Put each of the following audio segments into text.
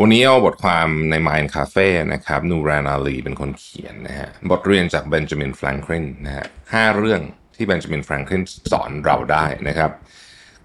วันนี้เอาบทความใน Mind Cafe นะครับนูรานาลีเป็นคนเขียนนะฮะบทเรียนจากเบนจามินแฟรงคลินนะฮะห้าเรื่องที่เบนจามินแฟรงคลินสอนเราได้นะครับ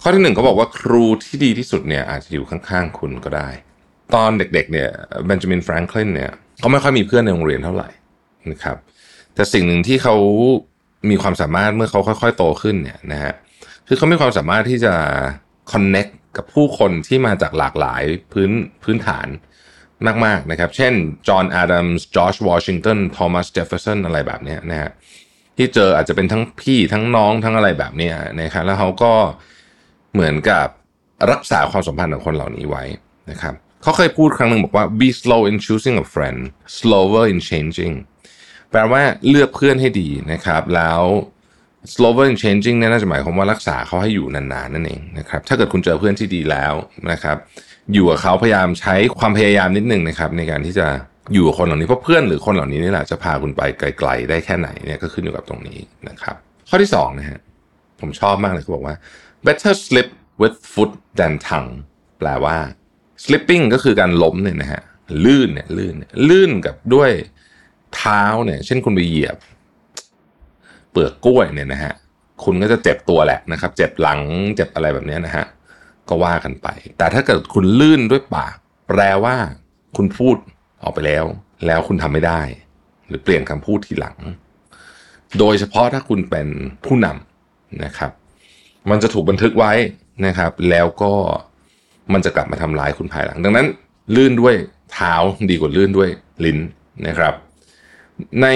ข้อที่หนึ่งเขาบอกว่าครูที่ดีที่สุดเนี่ยอาจจะอยู่ข้างๆคุณก็ได้ ตอนเด็กๆเนี่ยเบนจามินแฟรงคลินเนี่ยเขาไม่ค่อยมีเพื่อนในโรงเรียนเท่าไหร่นะครับ แต่สิ่งหนึ่งที่เขามีความสามารถเมื่อเขาค่อย ๆ โตขึ้นเนี่ยนะฮะคือเขามีความสามารถที่จะ connect กับผู้คนที่มาจากหลากหลายพื้นพื้นฐานมากๆนะครับ เช่น จอห์นอาดัมส์ จอร์จวอชิงตัน ทอมัส เจฟเฟอร์สัน อะไรแบบนี้นะฮะ ที่เจออาจจะเป็นทั้งพี่ทั้งน้องทั้งอะไรแบบนี้นะครับ แล้วเขาก็เหมือนกับรักษาความสัมพันธ์ของคนเหล่านี้ไว้นะครับ เขาเคยพูดครั้งหนึ่งบอกว่า be slow in choosing a friend slower in changing แปลว่าเลือกเพื่อนให้ดีนะครับ แล้ว slower in changing เนี่ยน่าจะหมายความว่ารักษาเขาให้อยู่นานๆนั่นเองนะครับถ้าเกิดคุณเจอเพื่อนที่ดีแล้วนะครับ อยู่กับเขาพยายามใช้ความพยายามนิดนึงนะครับ ในการที่จะอยู่กับคนเหล่านี้เพราะเพื่อนหรือคนเหล่านี้นี่แหละจะพาคุณไปไกล ๆ ได้แค่ไหนเนี่ยก็ขึ้นอยู่กับตรงนี้นะครับ ข้อที่สองนะฮะผมชอบมากเลยเขาบอกว่า better slip with foot than tongue แปลว่า slipping ก็คือการล้มเนี่ยนะฮะลื่นเนี่ยลื่นเนี่ยลื่นกับด้วยเท้าเนี่ย เช่นคุณไปเหยียบ ลือกกล้วยเนี่ยนะฮะคุณก็จะเจ็บตัวแหละนะครับ เจ็บหลังเจ็บอะไรแบบนี้นะฮะก็ว่ากันไป แต่ถ้าเกิดคุณลื่นด้วยปาก แปลว่า คุณพูดออกไปแล้ว แล้วคุณทำไม่ได้ หรือเปลี่ยนคำพูดทีหลัง โดยเฉพาะถ้าคุณเป็นผู้นำนะครับ มันจะถูกบันทึกไว้นะครับ แล้วก็มันจะกลับมาทำร้ายคุณภายหลัง ดังนั้น ลื่นด้วยเท้าดีกว่าลื่นด้วยลิ้นนะครับ ใน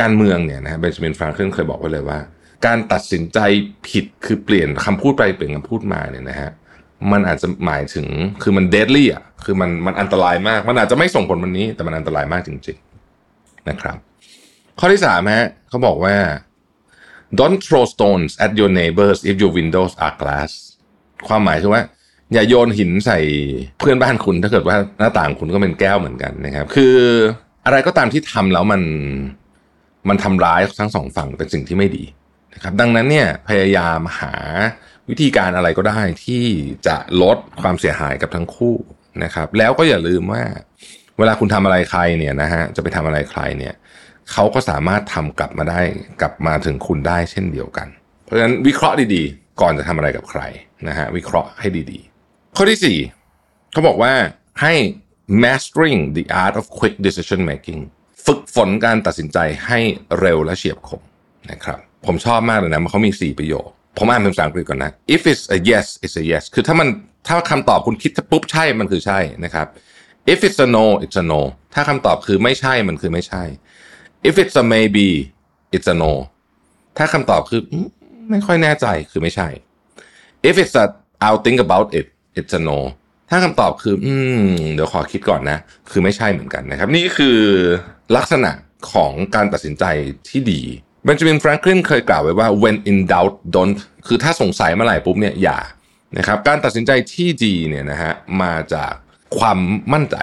การเมืองเนี่ยนะเบนจามินฟรานคลินเคยบอกไว้เลยว่า การตัดสินใจผิดคือเปลี่ยนคำพูดไปเปลี่ยนคำพูดมาเนี่ยนะฮะมันอาจจะหมายถึงคือมันเดดลี่อะคือมันมันอันตรายมาก มันอาจจะไม่ส่งผลวันนี้ แต่มันอันตรายมากจริงๆนะครับ ข้อที่สามฮะเขาบอกว่า don't throw stones at your neighbors if your windows are glass ความหมายคือว่าอย่าโยนหินใส่เพื่อนบ้านคุณถ้าเกิดว่าหน้าต่างคุณก็เป็นแก้วเหมือนกันนะครับ คือ อะไรก็ตามที่ทำแล้วมันมันทำร้ายทั้งสองฝั่งเป็นสิ่งที่ไม่ดีนะครับดังนั้นเนี่ยพยายามหาวิธีการอะไรก็ได้ที่จะลดความเสียหายกับทั้งคู่นะครับ แล้วก็อย่าลืมว่า เวลาคุณทำอะไรใครเนี่ยนะฮะจะไปทำอะไรใครเนี่ยเขาก็สามารถทำกลับมาได้กลับมาถึงคุณได้เช่นเดียวกัน เพราะฉะนั้นวิเคราะห์ดีๆ ก่อนจะทำอะไรกับใครนะฮะวิเคราะห์ให้ดีๆ ข้อที่สี่เขาบอกว่าให้ mastering the art of quick decision making ฝึกฝนการตัดสินใจให้เร็วและเฉียบคมนะครับผมชอบมากเลยนะเขามี 4 ประโยค ผมอ่านเป็นภาษาอังกฤษก่อนนะ if it's a yes it's a yes คือถ้ามันถ้าคำตอบคุณคิดปุ๊บใช่มันคือใช่นะครับ if it's a no it's a no ถ้าคำตอบคือไม่ใช่มันคือไม่ใช่ if it's a maybe it's a no ถ้าคำตอบคือไม่ค่อยแน่ใจคือไม่ใช่ if it's a I'll think about it it's a no ถ้าคำตอบคือ อืม เดี๋ยวขอคิดก่อนนะ คือไม่ใช่เหมือนกันนะครับ นี่คือลักษณะของการตัดสินใจที่ดีเบนจามินแฟรงคลินเคยกล่าวไว้ว่า when in doubt don't คือถ้าสงสัยเมื่อไหร่ปุ๊บเนี่ยอย่านะครับ การตัดสินใจที่ดีเนี่ยนะฮะมาจากความมั่นใจ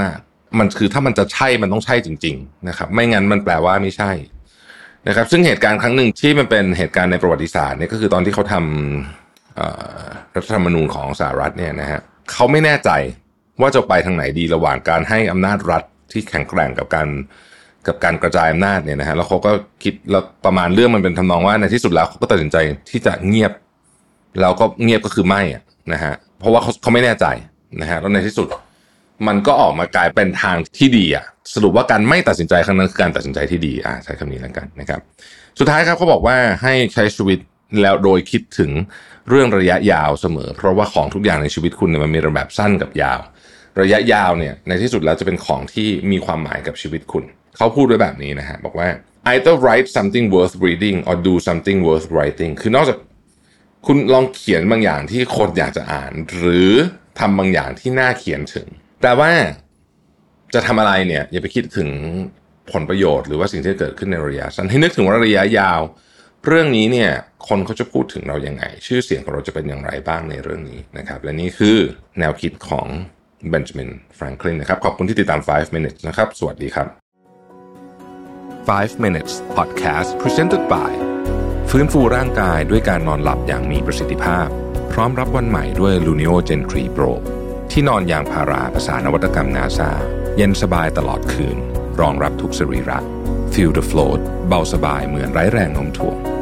มาก ๆ มันคือถ้ามันจะใช่มันต้องใช่จริง ๆ นะครับ ไม่งั้นมันแปลว่าไม่ใช่นะครับซึ่งเหตุการณ์ครั้งหนึ่งที่มันเป็นเหตุการณ์ในประวัติศาสตร์เนี่ยก็คือตอนที่เขาทำรัฐธรรมนูญของสหรัฐเนี่ยนะฮะ เขาไม่แน่ใจว่าจะไปทางไหนดีระหว่างการให้อำนาจรัฐที่แข็งแกร่งกับการกับการกระจายอำนาจเนี่ยนะฮะแล้วเขาก็คิดแล้วประมาณเรื่องมันเป็นทำนองว่าในที่สุดแล้วเขาก็ตัดสินใจที่จะเงียบแล้วก็เงียบก็คือไม่นะฮะเพราะว่าเขาเขาไม่แน่ใจนะฮะแล้วในที่สุด มันก็ออกมากลายเป็นทางที่ดีอะสรุปว่าการไม่ตัดสินใจครั้งนั้นคือการตัดสินใจที่ดีอ่าใช้คำนี้แล้วกันนะครับ สุดท้ายครับเขาบอกว่าให้ใช้ชีวิตแล้วโดยคิดถึง เรื่องระยะยาวเสมอ เพราะว่าของทุกอย่างในชีวิตคุณเนี่ยมันมีระแบบสั้นกับยาว ระยะยาวเนี่ยในที่สุดแล้วจะเป็นของที่มีความหมายกับชีวิตคุณ เขาพูดไว้แบบนี้นะฮะบอกว่า either write something worth reading or do something worth writing คือนอกจากคุณลองเขียนบางอย่างที่คนอยากจะอ่าน หรือทำบางอย่างที่น่าเขียนถึง แต่ว่าจะทำอะไรเนี่ยอย่าไปคิดถึงผลประโยชน์หรือว่าสิ่งที่เกิดขึ้นในระยะสั้นให้นึกถึงว่าระยะยาว เรื่องนี้เนี่ยคนเขาจะพูดถึงเรายังไง ชื่อเสียงของเราจะเป็นอย่างไรบ้างในเรื่องนี้นะครับ และนี่คือแนวคิดของเบนจามินแฟรงคลินนะครับ ขอบคุณที่ติดตาม 5 minutes นะครับ สวัสดีครับ 5 minutes podcast presented by ฟื้นฟูร่างกายด้วยการนอนหลับอย่างมีประสิทธิภาพ พร้อมรับวันใหม่ด้วย Luno Gen 3 Pro ที่นอนยางพาราภาษานวัตกรรมนาซาเย็นสบายตลอดคืน รองรับทุกสรีระ Feel the float เบาสบายเหมือนไร้แรงโน้มถ่วง